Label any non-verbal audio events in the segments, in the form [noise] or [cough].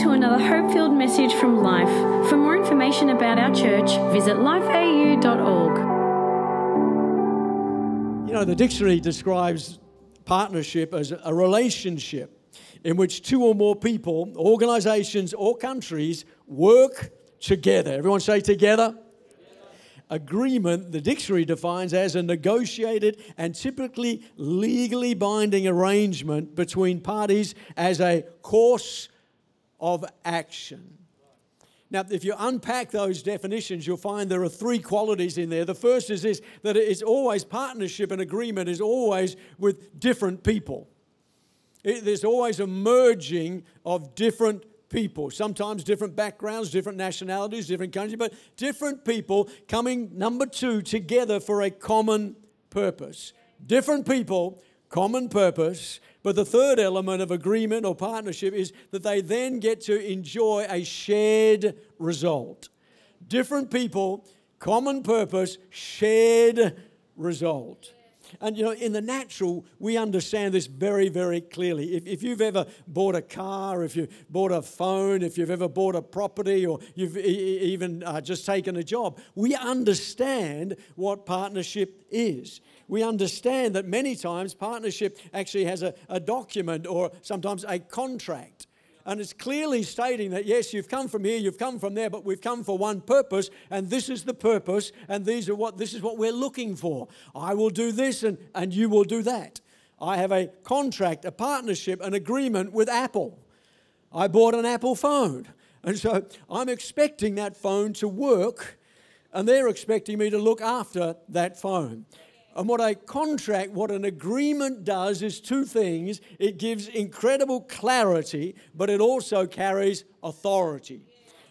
to another hope filled message from Life. For more information about our church, visit lifeau.org. You know, the dictionary describes partnership as a relationship in which two or more people, organizations, or countries work together. Everyone say together. Agreement, the dictionary defines as a negotiated and typically legally binding arrangement between parties as a course of action. Now, if you unpack those definitions, you'll find there are three qualities in there. The first is this that it's always partnership and agreement is always with different people. It, there's always a merging of different people, sometimes different backgrounds, different nationalities, different countries, but different people coming, number two, together for a common purpose. Different people, common purpose. But the third element of agreement or partnership is that they then get to enjoy a shared result. Different people, common purpose, shared result. And you know, in the natural, we understand this very, very clearly. If, if you've ever bought a car, if you've bought a phone, if you've ever bought a property, or you've e- even uh, just taken a job, we understand what partnership is. We understand that many times partnership actually has a, a document or sometimes a contract. And it's clearly stating that, yes, you've come from here, you've come from there, but we've come for one purpose, and this is the purpose, and these are what this is what we're looking for. I will do this and, and you will do that. I have a contract, a partnership, an agreement with Apple. I bought an Apple phone. And so I'm expecting that phone to work, and they're expecting me to look after that phone. And what a contract, what an agreement does is two things it gives incredible clarity, but it also carries authority.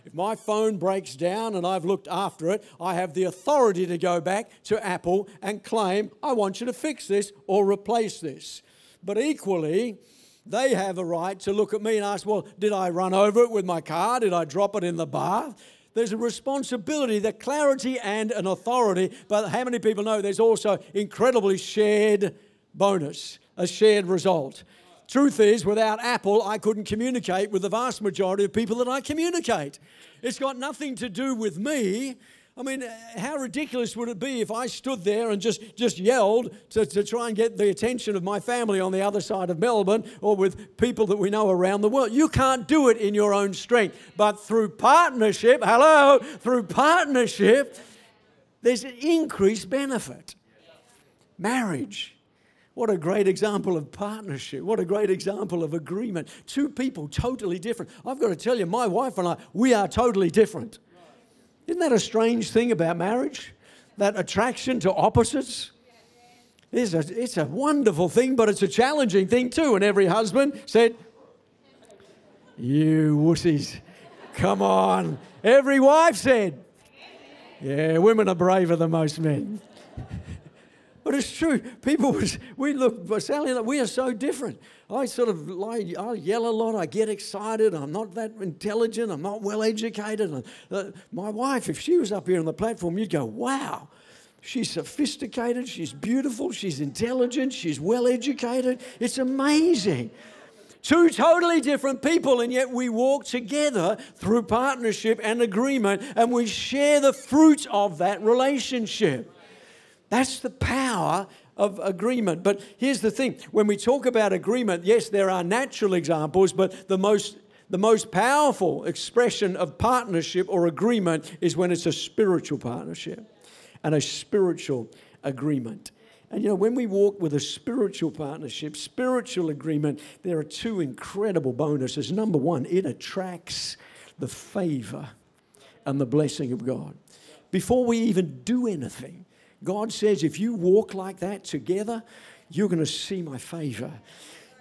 If my phone breaks down and I've looked after it, I have the authority to go back to Apple and claim, I want you to fix this or replace this. But equally, they have a right to look at me and ask, Well, did I run over it with my car? Did I drop it in the bath? There's a responsibility, the clarity and an authority, but how many people know there's also incredibly shared bonus, a shared result? Truth is, without Apple, I couldn't communicate with the vast majority of people that I communicate. It's got nothing to do with me. I mean, how ridiculous would it be if I stood there and just, just yelled to, to try and get the attention of my family on the other side of Melbourne or with people that we know around the world? You can't do it in your own strength. But through partnership, hello, through partnership, there's an increased benefit. Marriage. What a great example of partnership. What a great example of agreement. Two people totally different. I've got to tell you, my wife and I, we are totally different. Isn't that a strange thing about marriage? That attraction to opposites? It's a, it's a wonderful thing, but it's a challenging thing too. And every husband said, You wussies, come on. Every wife said, Yeah, women are braver than most men. But it's true. People was we look Sally we are so different. I sort of lie, I yell a lot. I get excited. I'm not that intelligent. I'm not well educated. Uh, my wife, if she was up here on the platform, you'd go, "Wow." She's sophisticated, she's beautiful, she's intelligent, she's well educated. It's amazing. Two totally different people, and yet we walk together through partnership and agreement, and we share the fruit of that relationship. That's the power of agreement. But here's the thing when we talk about agreement, yes, there are natural examples, but the most the most powerful expression of partnership or agreement is when it's a spiritual partnership and a spiritual agreement. And you know, when we walk with a spiritual partnership, spiritual agreement, there are two incredible bonuses. Number one, it attracts the favor and the blessing of God. Before we even do anything, God says, if you walk like that together, you're going to see my favor.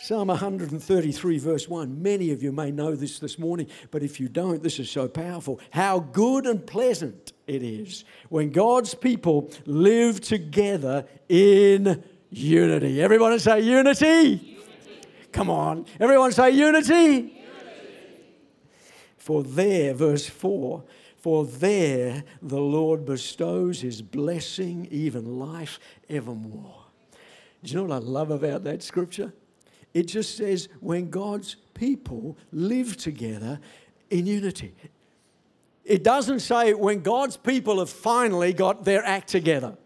Psalm 133, verse 1. Many of you may know this this morning, but if you don't, this is so powerful. How good and pleasant it is when God's people live together in unity. Everyone say unity. unity. Come on. Everyone say unity. unity. For there, verse 4 for there the Lord bestows his blessing, even life evermore. Do you know what I love about that scripture? It just says when God's people live together in unity. It doesn't say when God's people have finally got their act together.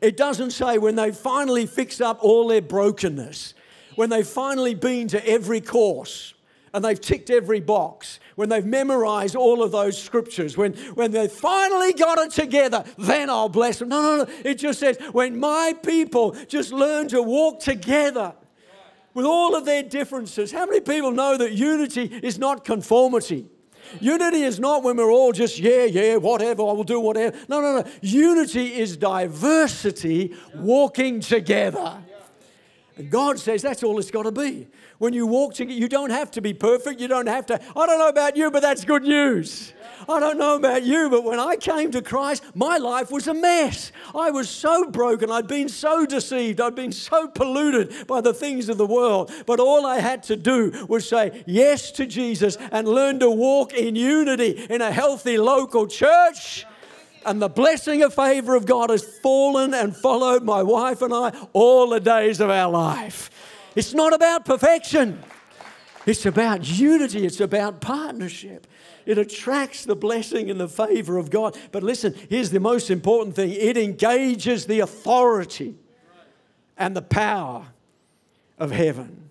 It doesn't say when they finally fix up all their brokenness, when they've finally been to every course and they've ticked every box, when they've memorized all of those scriptures, when, when they finally got it together, then I'll bless them. No, no, no. It just says, when my people just learn to walk together with all of their differences. How many people know that unity is not conformity? Unity is not when we're all just, yeah, yeah, whatever, I will do whatever. No, no, no. Unity is diversity walking together. God says that's all it's got to be. When you walk together, you don't have to be perfect. You don't have to. I don't know about you, but that's good news. I don't know about you, but when I came to Christ, my life was a mess. I was so broken. I'd been so deceived. I'd been so polluted by the things of the world. But all I had to do was say yes to Jesus and learn to walk in unity in a healthy local church and the blessing of favor of God has fallen and followed my wife and I all the days of our life. It's not about perfection, it's about unity, it's about partnership. It attracts the blessing and the favor of God. But listen, here's the most important thing it engages the authority and the power of heaven.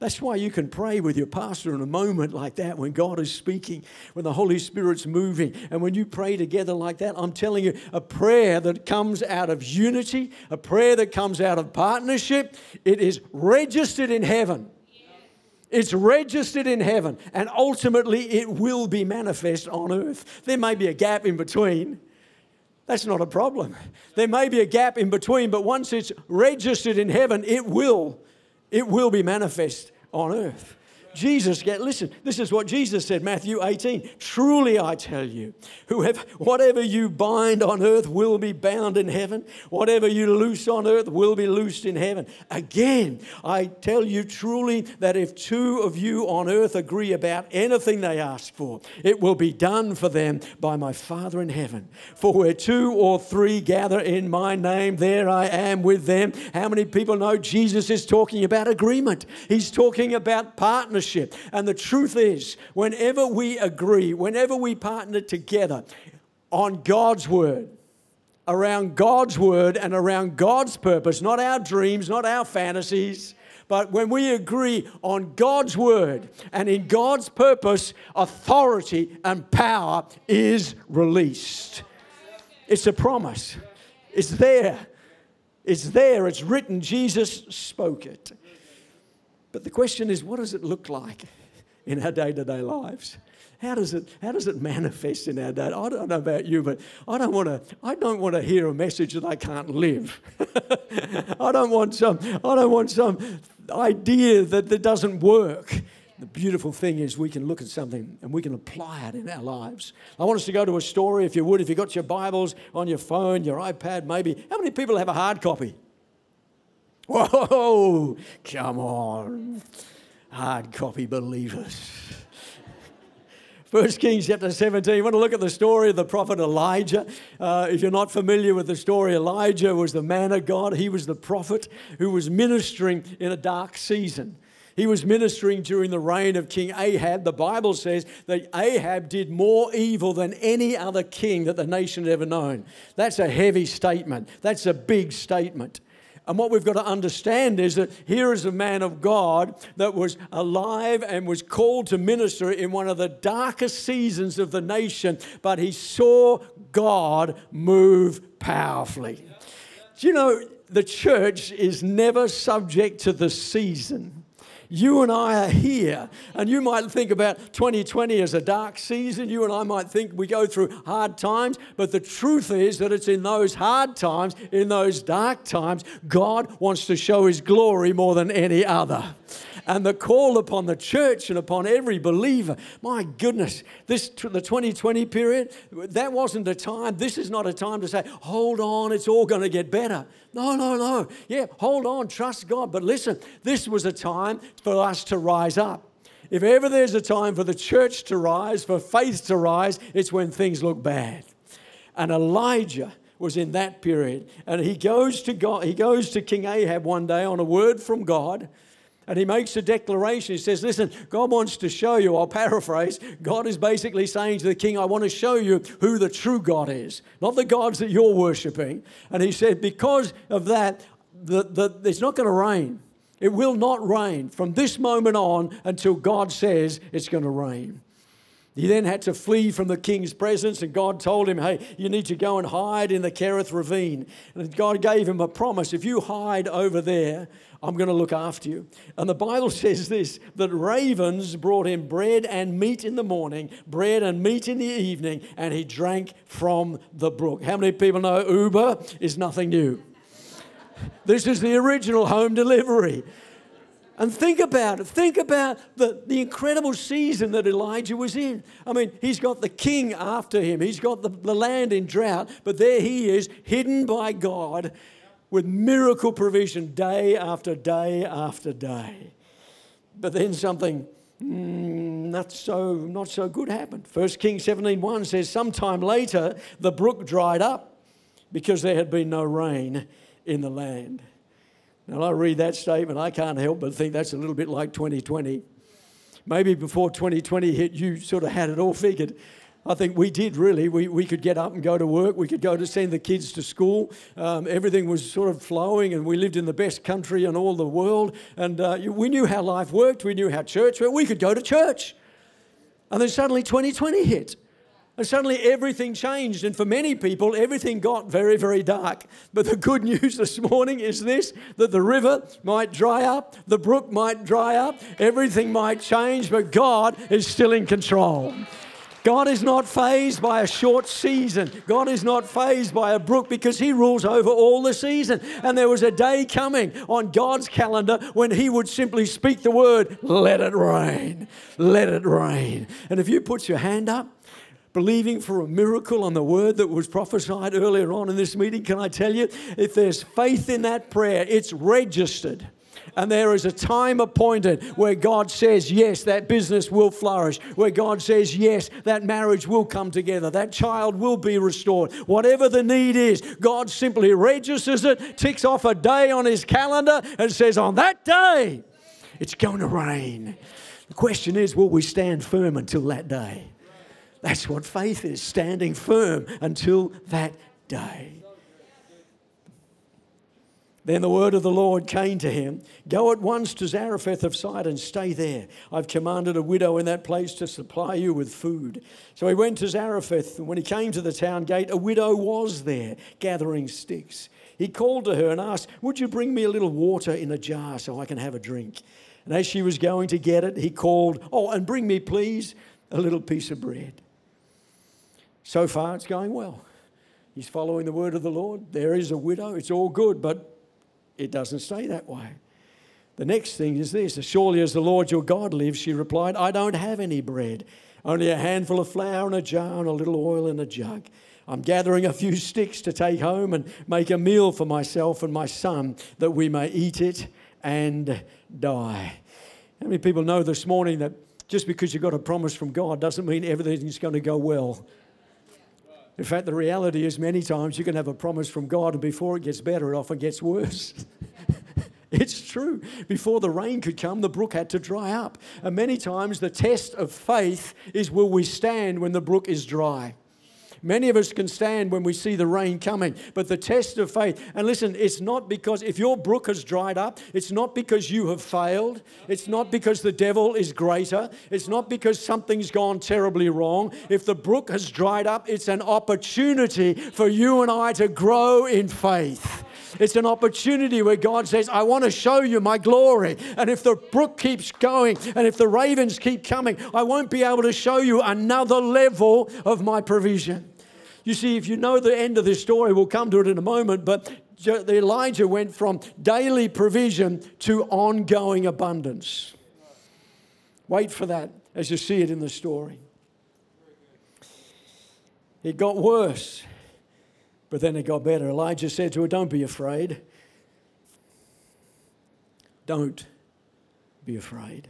That's why you can pray with your pastor in a moment like that when God is speaking, when the Holy Spirit's moving. And when you pray together like that, I'm telling you, a prayer that comes out of unity, a prayer that comes out of partnership, it is registered in heaven. It's registered in heaven, and ultimately it will be manifest on earth. There may be a gap in between. That's not a problem. There may be a gap in between, but once it's registered in heaven, it will, it will be manifest on earth. Jesus get listen, this is what Jesus said, Matthew 18. Truly I tell you, whoever whatever you bind on earth will be bound in heaven, whatever you loose on earth will be loosed in heaven. Again, I tell you truly that if two of you on earth agree about anything they ask for, it will be done for them by my Father in heaven. For where two or three gather in my name, there I am with them. How many people know Jesus is talking about agreement? He's talking about partnership And the truth is, whenever we agree, whenever we partner together on God's word, around God's word and around God's purpose, not our dreams, not our fantasies, but when we agree on God's word and in God's purpose, authority and power is released. It's a promise. It's there. It's there. It's written. Jesus spoke it. But the question is, what does it look like in our day to day lives? How does it how does it manifest in our day? I don't know about you, but I don't want to I don't want to hear a message that I can't live. [laughs] I don't want some I don't want some idea that, that doesn't work. The beautiful thing is we can look at something and we can apply it in our lives. I want us to go to a story, if you would, if you've got your Bibles on your phone, your iPad, maybe. How many people have a hard copy? Whoa, come on, hard copy believers. First Kings chapter 17. You want to look at the story of the prophet Elijah. Uh, if you're not familiar with the story, Elijah was the man of God. He was the prophet who was ministering in a dark season. He was ministering during the reign of King Ahab. The Bible says that Ahab did more evil than any other king that the nation had ever known. That's a heavy statement. That's a big statement. And what we've got to understand is that here is a man of God that was alive and was called to minister in one of the darkest seasons of the nation, but he saw God move powerfully. Do you know, the church is never subject to the season. You and I are here. And you might think about 2020 as a dark season. You and I might think we go through hard times. But the truth is that it's in those hard times, in those dark times, God wants to show his glory more than any other and the call upon the church and upon every believer. My goodness, this the 2020 period, that wasn't a time. This is not a time to say, hold on, it's all going to get better. No, no, no. Yeah, hold on, trust God. But listen, this was a time for us to rise up. If ever there's a time for the church to rise, for faith to rise, it's when things look bad. And Elijah was in that period. And he goes to God, he goes to King Ahab one day on a word from God And he makes a declaration. He says, Listen, God wants to show you, I'll paraphrase, God is basically saying to the king, I want to show you who the true God is, not the gods that you're worshiping. And he said, Because of that, the, the, it's not going to rain. It will not rain from this moment on until God says it's going to rain. He then had to flee from the king's presence, and God told him, Hey, you need to go and hide in the Kerith ravine. And God gave him a promise if you hide over there, I'm going to look after you. And the Bible [laughs] says this that ravens brought him bread and meat in the morning, bread and meat in the evening, and he drank from the brook. How many people know Uber is nothing new? [laughs] This is the original home delivery. And think about it. Think about the, the incredible season that Elijah was in. I mean, he's got the king after him, he's got the, the land in drought, but there he is, hidden by God with miracle provision day after day after day. But then something mm, not so not so good happened. 1 Kings 17:1 says, Sometime later the brook dried up because there had been no rain in the land. And I read that statement, I can't help but think that's a little bit like 2020. Maybe before 2020 hit, you sort of had it all figured. I think we did really. We, we could get up and go to work. We could go to send the kids to school. Um, everything was sort of flowing, and we lived in the best country in all the world. And uh, we knew how life worked. We knew how church worked. We could go to church. And then suddenly 2020 hit. And suddenly everything changed. And for many people, everything got very, very dark. But the good [laughs] news this morning is this that the river might dry up, the brook might dry up, everything might change, but God is still in control. God is not fazed by a short season. God is not fazed by a brook because He rules over all the season. And there was a day coming on God's calendar when He would simply speak the word, let it rain, let it rain. And if you put your hand up, believing for a miracle on the word that was prophesied earlier on in this meeting, can I tell you, if there's faith in that prayer, it's registered. And there is a time appointed where God says, yes, that business will flourish. Where God says, yes, that marriage will come together. That child will be restored. Whatever the need is, God simply registers it, ticks off a day on his calendar, and says, on that day, it's going to rain. The question is, will we stand firm until that day? That's what faith is standing firm until that day. Then the word of the Lord came to him Go at once to Zarephath of Sidon, stay there. I've commanded a widow in that place to supply you with food. So he went to Zarephath, and when he came to the town gate, a widow was there gathering sticks. He called to her and asked, Would you bring me a little water in a jar so I can have a drink? And as she was going to get it, he called, Oh, and bring me, please, a little piece of bread. So far, it's going well. He's following the word of the Lord. There is a widow. It's all good, but it doesn't stay that way. The next thing is this As surely as the Lord your God lives, she replied, I don't have any bread, only a handful of flour in a jar and a little oil in a jug. I'm gathering a few sticks to take home and make a meal for myself and my son that we may eat it and die. How many people know this morning that just because you've got a promise from God doesn't mean everything's going to go well? In fact, the reality is many times you can have a promise from God, and before it gets better, it often gets worse. [laughs] It's true. Before the rain could come, the brook had to dry up. And many times the test of faith is will we stand when the brook is dry? Many of us can stand when we see the rain coming, but the test of faith, and listen, it's not because if your brook has dried up, it's not because you have failed, it's not because the devil is greater, it's not because something's gone terribly wrong. If the brook has dried up, it's an opportunity for you and I to grow in faith. It's an opportunity where God says, I want to show you my glory. And if the brook keeps going and if the ravens keep coming, I won't be able to show you another level of my provision. You see, if you know the end of this story, we'll come to it in a moment, but Elijah went from daily provision to ongoing abundance. Wait for that as you see it in the story. It got worse, but then it got better. Elijah said to her, Don't be afraid. Don't be afraid.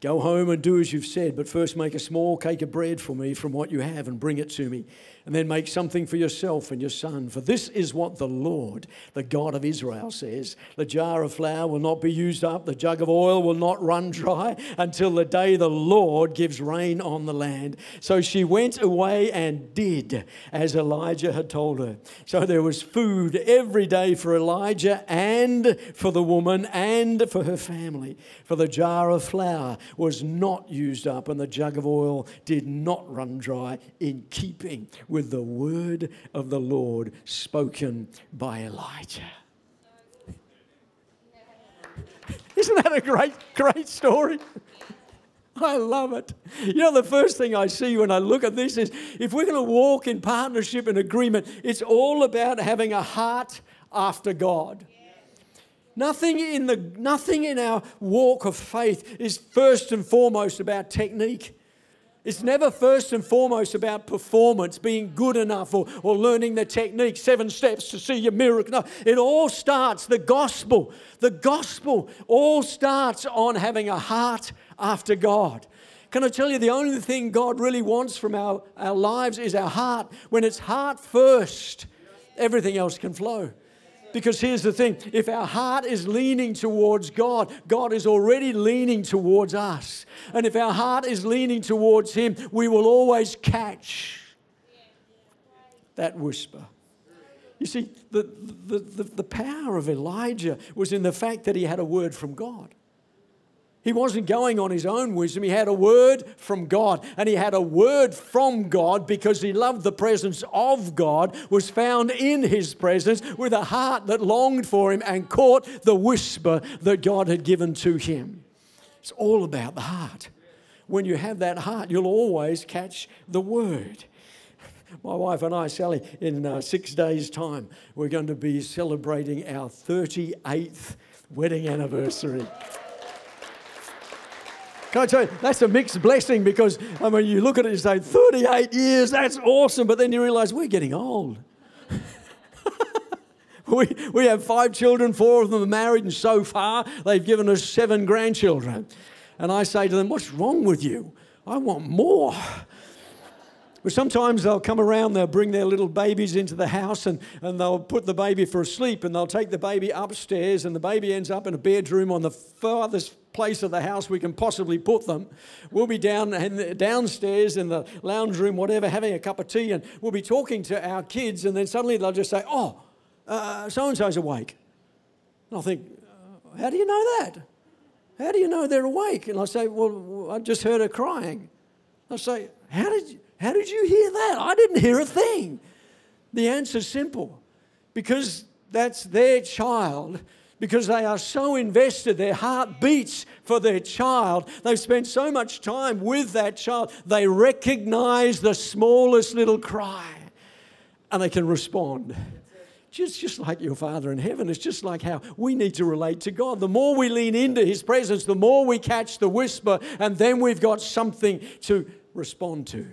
Go home and do as you've said, but first make a small cake of bread for me from what you have and bring it to me and then make something for yourself and your son. For this is what the Lord, the God of Israel, says The jar of flour will not be used up, the jug of oil will not run dry until the day the Lord gives rain on the land. So she went away and did as Elijah had told her. So there was food every day for Elijah and for the woman and for her family. For the jar of flour was not used up, and the jug of oil did not run dry in keeping with the word of the Lord spoken by Elijah. [laughs] Isn't that a great, great story? I love it. You know, the first thing I see when I look at this is if we're going to walk in partnership and agreement, it's all about having a heart after God. Nothing in, the, nothing in our walk of faith is first and foremost about technique. It's never first and foremost about performance, being good enough, or, or learning the technique, seven steps to see your miracle. No, it all starts, the gospel, the gospel all starts on having a heart after God. Can I tell you, the only thing God really wants from our, our lives is our heart. When it's heart first, everything else can flow. Because here's the thing if our heart is leaning towards God, God is already leaning towards us. And if our heart is leaning towards Him, we will always catch that whisper. You see, the, the, the, the power of Elijah was in the fact that he had a word from God. He wasn't going on his own wisdom. He had a word from God. And he had a word from God because he loved the presence of God, was found in his presence with a heart that longed for him and caught the whisper that God had given to him. It's all about the heart. When you have that heart, you'll always catch the word. [laughs] My wife and I, Sally, in uh, six days' time, we're going to be celebrating our 38th wedding anniversary. Can I tell you, that's a mixed blessing because, I mean, you look at it and say, 38 years, that's awesome. But then you realize we're getting old. [laughs] we, we have five children, four of them are married, and so far they've given us seven grandchildren. And I say to them, What's wrong with you? I want more. But sometimes they'll come around, they'll bring their little babies into the house and, and they'll put the baby for a sleep and they'll take the baby upstairs and the baby ends up in a bedroom on the farthest place of the house we can possibly put them. We'll be down and downstairs in the lounge room, whatever, having a cup of tea, and we'll be talking to our kids, and then suddenly they'll just say, "Oh, so and so's awake." And I'll think, uh, "How do you know that? How do you know they're awake?" And I say, "Well, I just heard her crying." I say, "How did you, how did you hear that? I didn't hear a thing." The answer's simple, because that's their child because they are so invested. Their heart beats for their child. They've spent so much time with that child. They recognize the smallest little cry and they can respond. Just, just like your Father in heaven, it's just like how we need to relate to God. The more we lean into His presence, the more we catch the whisper, and then we've got something to respond to.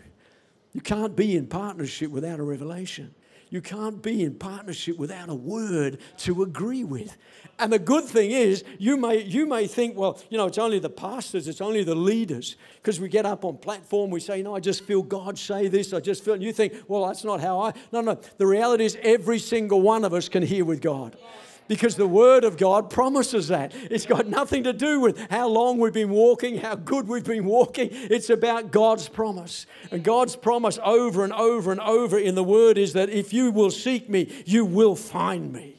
You can't be in partnership without a revelation. You can't be in partnership without a word to agree with. And the good thing is, you may, you may think, well, you know, it's only the pastors, it's only the leaders. Because we get up on platform, we say, you know, I just feel God say this, I just feel, and you think, well, that's not how I. No, no. The reality is, every single one of us can hear with God because the Word of God promises that. It's got nothing to do with how long we've been walking, how good we've been walking. It's about God's promise. And God's promise over and over and over in the Word is that if you will seek me, you will find me.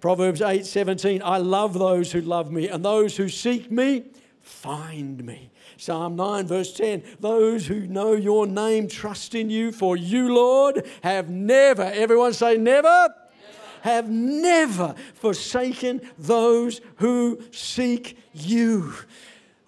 Proverbs 8 17, I love those who love me, and those who seek me find me. Psalm 9, verse 10 Those who know your name trust in you, for you, Lord, have never, everyone say, never, have never forsaken those who seek you.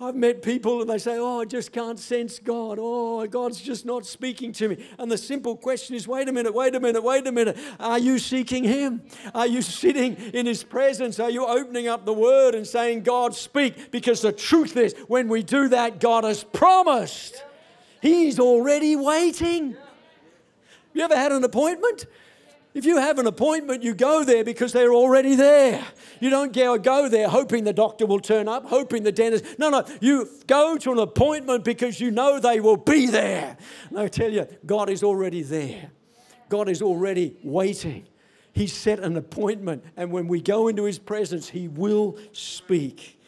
I've met people and they say, Oh, I just can't sense God. Oh, God's just not speaking to me. And the simple question is wait a minute, wait a minute, wait a minute. Are you seeking Him? Are you sitting in His presence? Are you opening up the Word and saying, God, speak? Because the truth is, when we do that, God has promised. He's already waiting. You ever had an appointment? If you have an appointment, you go there because they're already there. You don't go there hoping the doctor will turn up, hoping the dentist. No, no. You go to an appointment because you know they will be there. And I tell you, God is already there. God is already waiting. He set an appointment, and when we go into His presence, He will speak.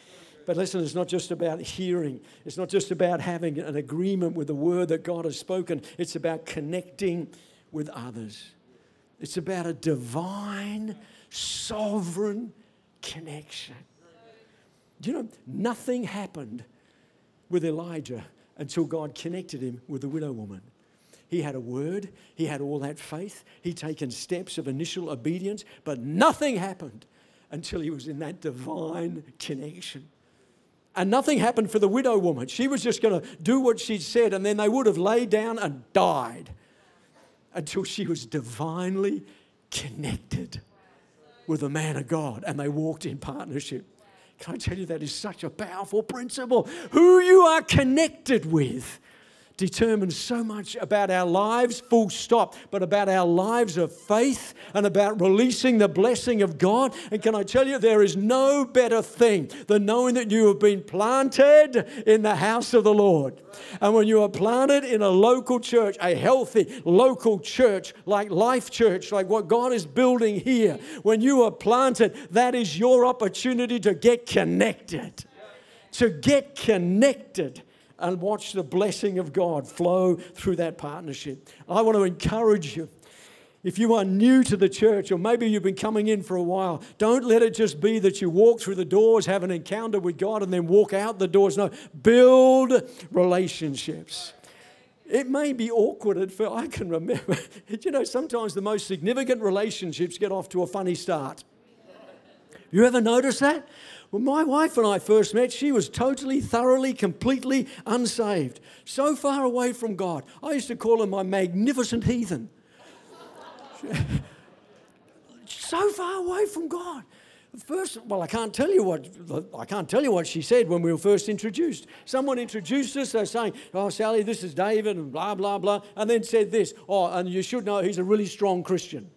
But listen, it's not just about hearing, it's not just about having an agreement with the word that God has spoken, it's about connecting with others. It's about a divine, sovereign connection. Do you know, nothing happened with Elijah until God connected him with the widow woman. He had a word, he had all that faith, he'd taken steps of initial obedience, but nothing happened until he was in that divine connection. And nothing happened for the widow woman. She was just going to do what she'd said, and then they would have laid down and died until she was divinely connected with the man of God and they walked in partnership. Can I tell you that is such a powerful principle? Who you are connected with determines so much about our lives, full stop, but about our lives of faith and about releasing the blessing of God. And can I tell you, there is no better thing than knowing that you have been planted in the house of the Lord. And when you are planted in a local church, a healthy local church like Life Church, like what God is building here, when you are planted, that is your opportunity to get connected. To get connected and watch the blessing of God flow through that partnership. I want to encourage you. If you are new to the church, or maybe you've been coming in for a while, don't let it just be that you walk through the doors, have an encounter with God, and then walk out the doors. No, build relationships. It may be awkward at first. I can remember, [laughs] you know, sometimes the most significant relationships get off to a funny start. You ever notice that? When my wife and I first met, she was totally, thoroughly, completely unsaved, so far away from God. I used to call her my magnificent heathen. [laughs] so far away from God. First, well, I can't tell you what I can't tell you what she said when we were first introduced. Someone introduced us, they're saying, "Oh, Sally, this is David," and blah blah blah, and then said this, "Oh, and you should know he's a really strong Christian."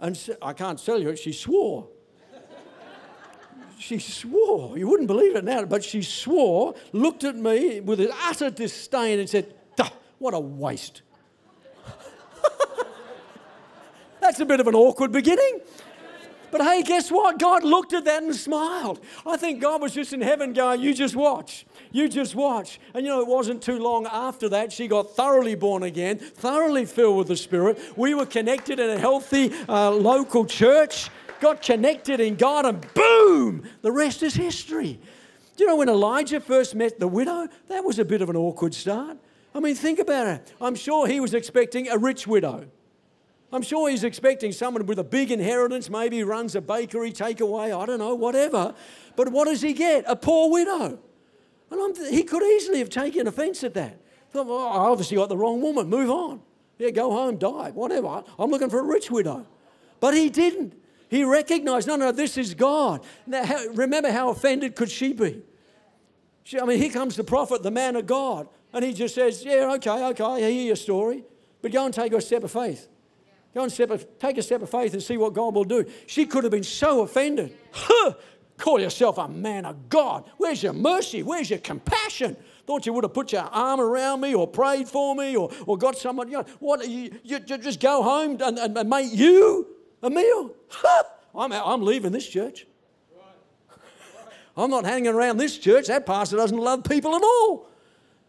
And I can't tell you, she swore she swore, you wouldn't believe it now, but she swore, looked at me with utter disdain and said, What a waste. [laughs] That's a bit of an awkward beginning. But hey, guess what? God looked at that and smiled. I think God was just in heaven going, You just watch. You just watch. And you know, it wasn't too long after that, she got thoroughly born again, thoroughly filled with the Spirit. We were connected in a healthy uh, local church got connected in God, and boom, the rest is history. Do you know when Elijah first met the widow? That was a bit of an awkward start. I mean, think about it. I'm sure he was expecting a rich widow. I'm sure he's expecting someone with a big inheritance, maybe runs a bakery, takeaway, I don't know, whatever. But what does he get? A poor widow. And I'm, he could easily have taken offense at that. Thought, well, I obviously got the wrong woman, move on. Yeah, go home, die, whatever. I'm looking for a rich widow. But he didn't. He recognized, no, no, this is God. Now, how, remember how offended could she be? She, I mean, here comes the prophet, the man of God, and he just says, yeah, okay, okay, I hear your story, but go and take a step of faith. Go and step of, take a step of faith and see what God will do. She could have been so offended. Huh, call yourself a man of God. Where's your mercy? Where's your compassion? Thought you would have put your arm around me or prayed for me or, or got someone, you know, what, you, you, you just go home and, and, and you a meal. I'm, I'm leaving this church. I'm not hanging around this church. That pastor doesn't love people at all.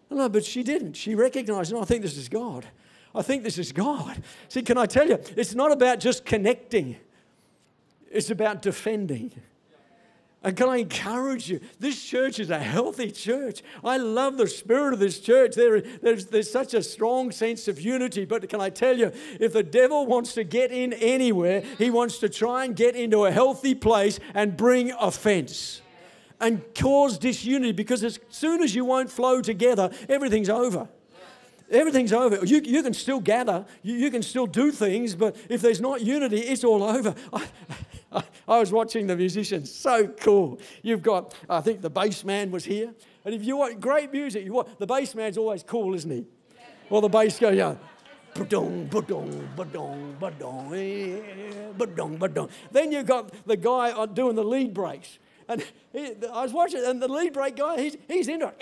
No, but she didn't. She recognized, I think this is God. I think this is God. See, can I tell you, it's not about just connecting, it's about defending. And can I encourage you? This church is a healthy church. I love the spirit of this church. There, there's, there's such a strong sense of unity. But can I tell you, if the devil wants to get in anywhere, he wants to try and get into a healthy place and bring offense and cause disunity because as soon as you won't flow together, everything's over. Everything's over. You, you can still gather, you, you can still do things, but if there's not unity, it's all over. I, [laughs] I was watching the musicians, so cool. You've got, I think the bass man was here. And if you want great music, you want, the bass man's always cool, isn't he? Well, the bass goes, yeah. Ba-dong, ba-dong, ba-dong, ba-dong, eh, ba-dong, ba-dong. Then you've got the guy doing the lead breaks. And he, I was watching, and the lead break guy, he's, he's into it.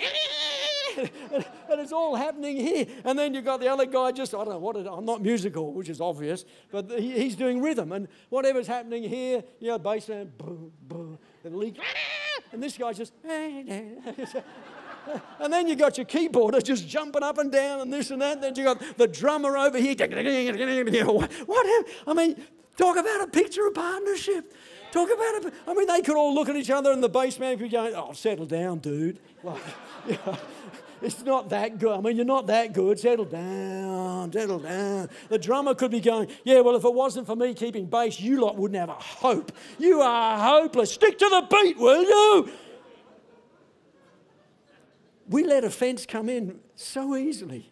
[laughs] and it's all happening here. And then you've got the other guy just, I don't know what it, I'm not musical, which is obvious, but he, he's doing rhythm. And whatever's happening here, you know, bass band, boom, boom, and lead, [laughs] and this guy's just, [laughs] and then you've got your keyboarder just jumping up and down and this and that. And Then you've got the drummer over here. What? I mean, talk about a picture of partnership. Talk about it. I mean, they could all look at each other and the bass man could go, oh, settle down, dude. Like, yeah, it's not that good. I mean, you're not that good. Settle down, settle down. The drummer could be going, yeah, well, if it wasn't for me keeping bass, you lot wouldn't have a hope. You are hopeless. Stick to the beat, will you? We let offense come in so easily.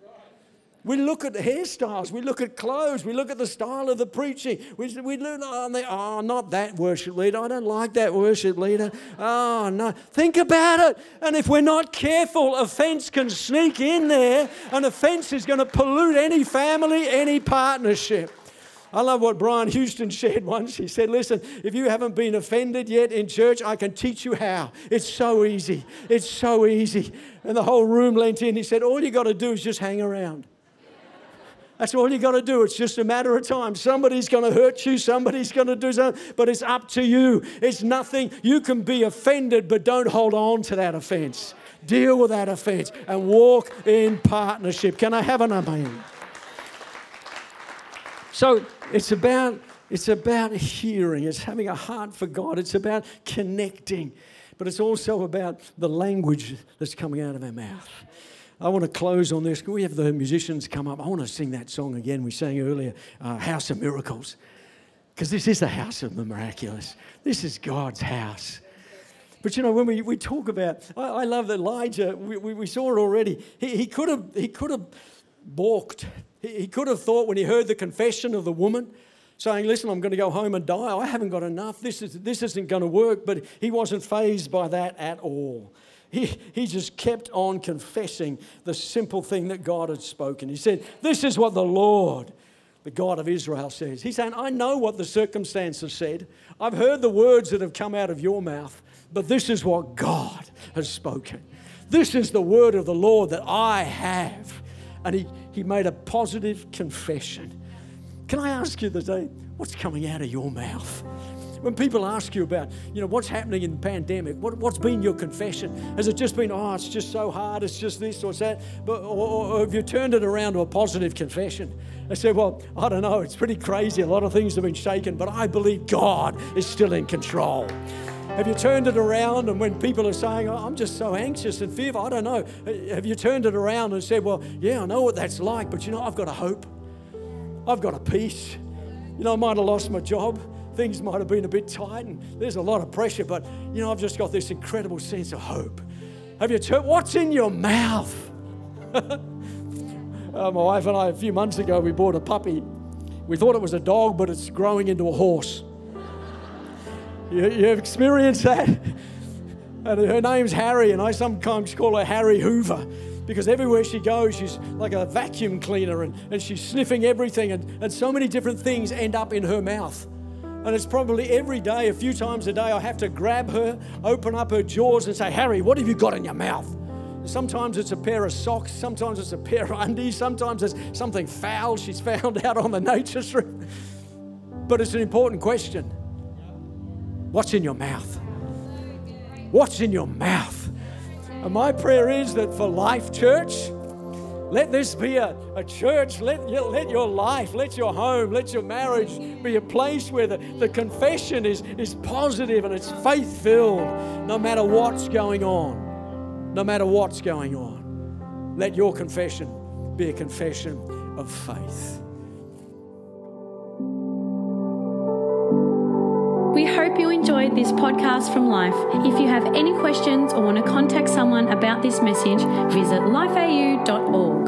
We look at hairstyles, we look at clothes, we look at the style of the preaching. We, we look, oh, they, oh, not that worship leader. I don't like that worship leader. Oh, no. Think about it. And if we're not careful, offense can sneak in there, and offense is going to pollute any family, any partnership. I love what Brian Houston [laughs] shared once. He said, Listen, if you haven't been offended yet in church, I can teach you how. It's so easy. It's so easy. And the whole room leant in. He said, All you got to do is just hang around. That's all you got to do. It's just a matter of time. Somebody's going to hurt you, somebody's going to do something, but it's up to you. It's nothing. You can be offended, but don't hold on to that offense. Deal with that offense and walk in partnership. Can I have an amen? So it's about, it's about hearing, it's having a heart for God, it's about connecting, but it's also about the language that's coming out of our mouth. I want to close on this. Can we have the musicians come up? I want to sing that song again we sang earlier, uh, House of Miracles. Because this is the house of the miraculous. This is God's house. But you know, when we, we talk about, I, I love Elijah, we, we, we, saw it already. He, he could have he could have balked he could have thought when he heard the confession of the woman, saying, Listen, I'm going to go home and die. I haven't got enough. This, is, this isn't going to work. But he wasn't fazed by that at all. He, he just kept on confessing the simple thing that God had spoken. He said, This is what the Lord, the God of Israel, says. He's saying, I know what the circumstances said. I've heard the words that have come out of your mouth, but this is what God has spoken. This is the word of the Lord that I have. And he, he made a positive confession. Can I ask you today, what's coming out of your mouth? When people ask you about, you know, what's happening in the pandemic, what, what's been your confession? Has it just been, oh, it's just so hard, it's just this or it's that? But, or, or have you turned it around to a positive confession? I said, well, I don't know, it's pretty crazy. A lot of things have been shaken, but I believe God is still in control. Have you turned it around? And when people are saying, oh, I'm just so anxious and fearful, I don't know. Have you turned it around and said, Well, yeah, I know what that's like, but you know, I've got a hope. I've got a peace. You know, I might have lost my job. Things might have been a bit tight and there's a lot of pressure, but you know, I've just got this incredible sense of hope. Have you what's in your mouth? [laughs] uh, my wife and I, a few months ago, we bought a puppy. We thought it was a dog, but it's growing into a horse. You, you have experienced that? [laughs] And her name's Harry, and I sometimes call her Harry Hoover because everywhere she goes, she's like a vacuum cleaner and, and she's sniffing everything, and, and so many different things end up in her mouth. And it's probably every day, a few times a day, I have to grab her, open up her jaws, and say, Harry, what have you got in your mouth? Sometimes it's a pair of socks, sometimes it's a pair of undies, sometimes it's something foul she's [laughs] found out on the nature strip. But it's an important question. What's in your mouth? What's in your mouth? And my prayer is that for Life Church, let this be a, a church. Let, let your life, let your home, let your marriage be a place where the, the confession is, is positive and it's faith filled, no matter what's going on. No matter what's going on. Let your confession be a confession of faith. We hope you enjoyed this podcast from Life. If you have any questions or want to contact someone about this message, visit lifeau.org.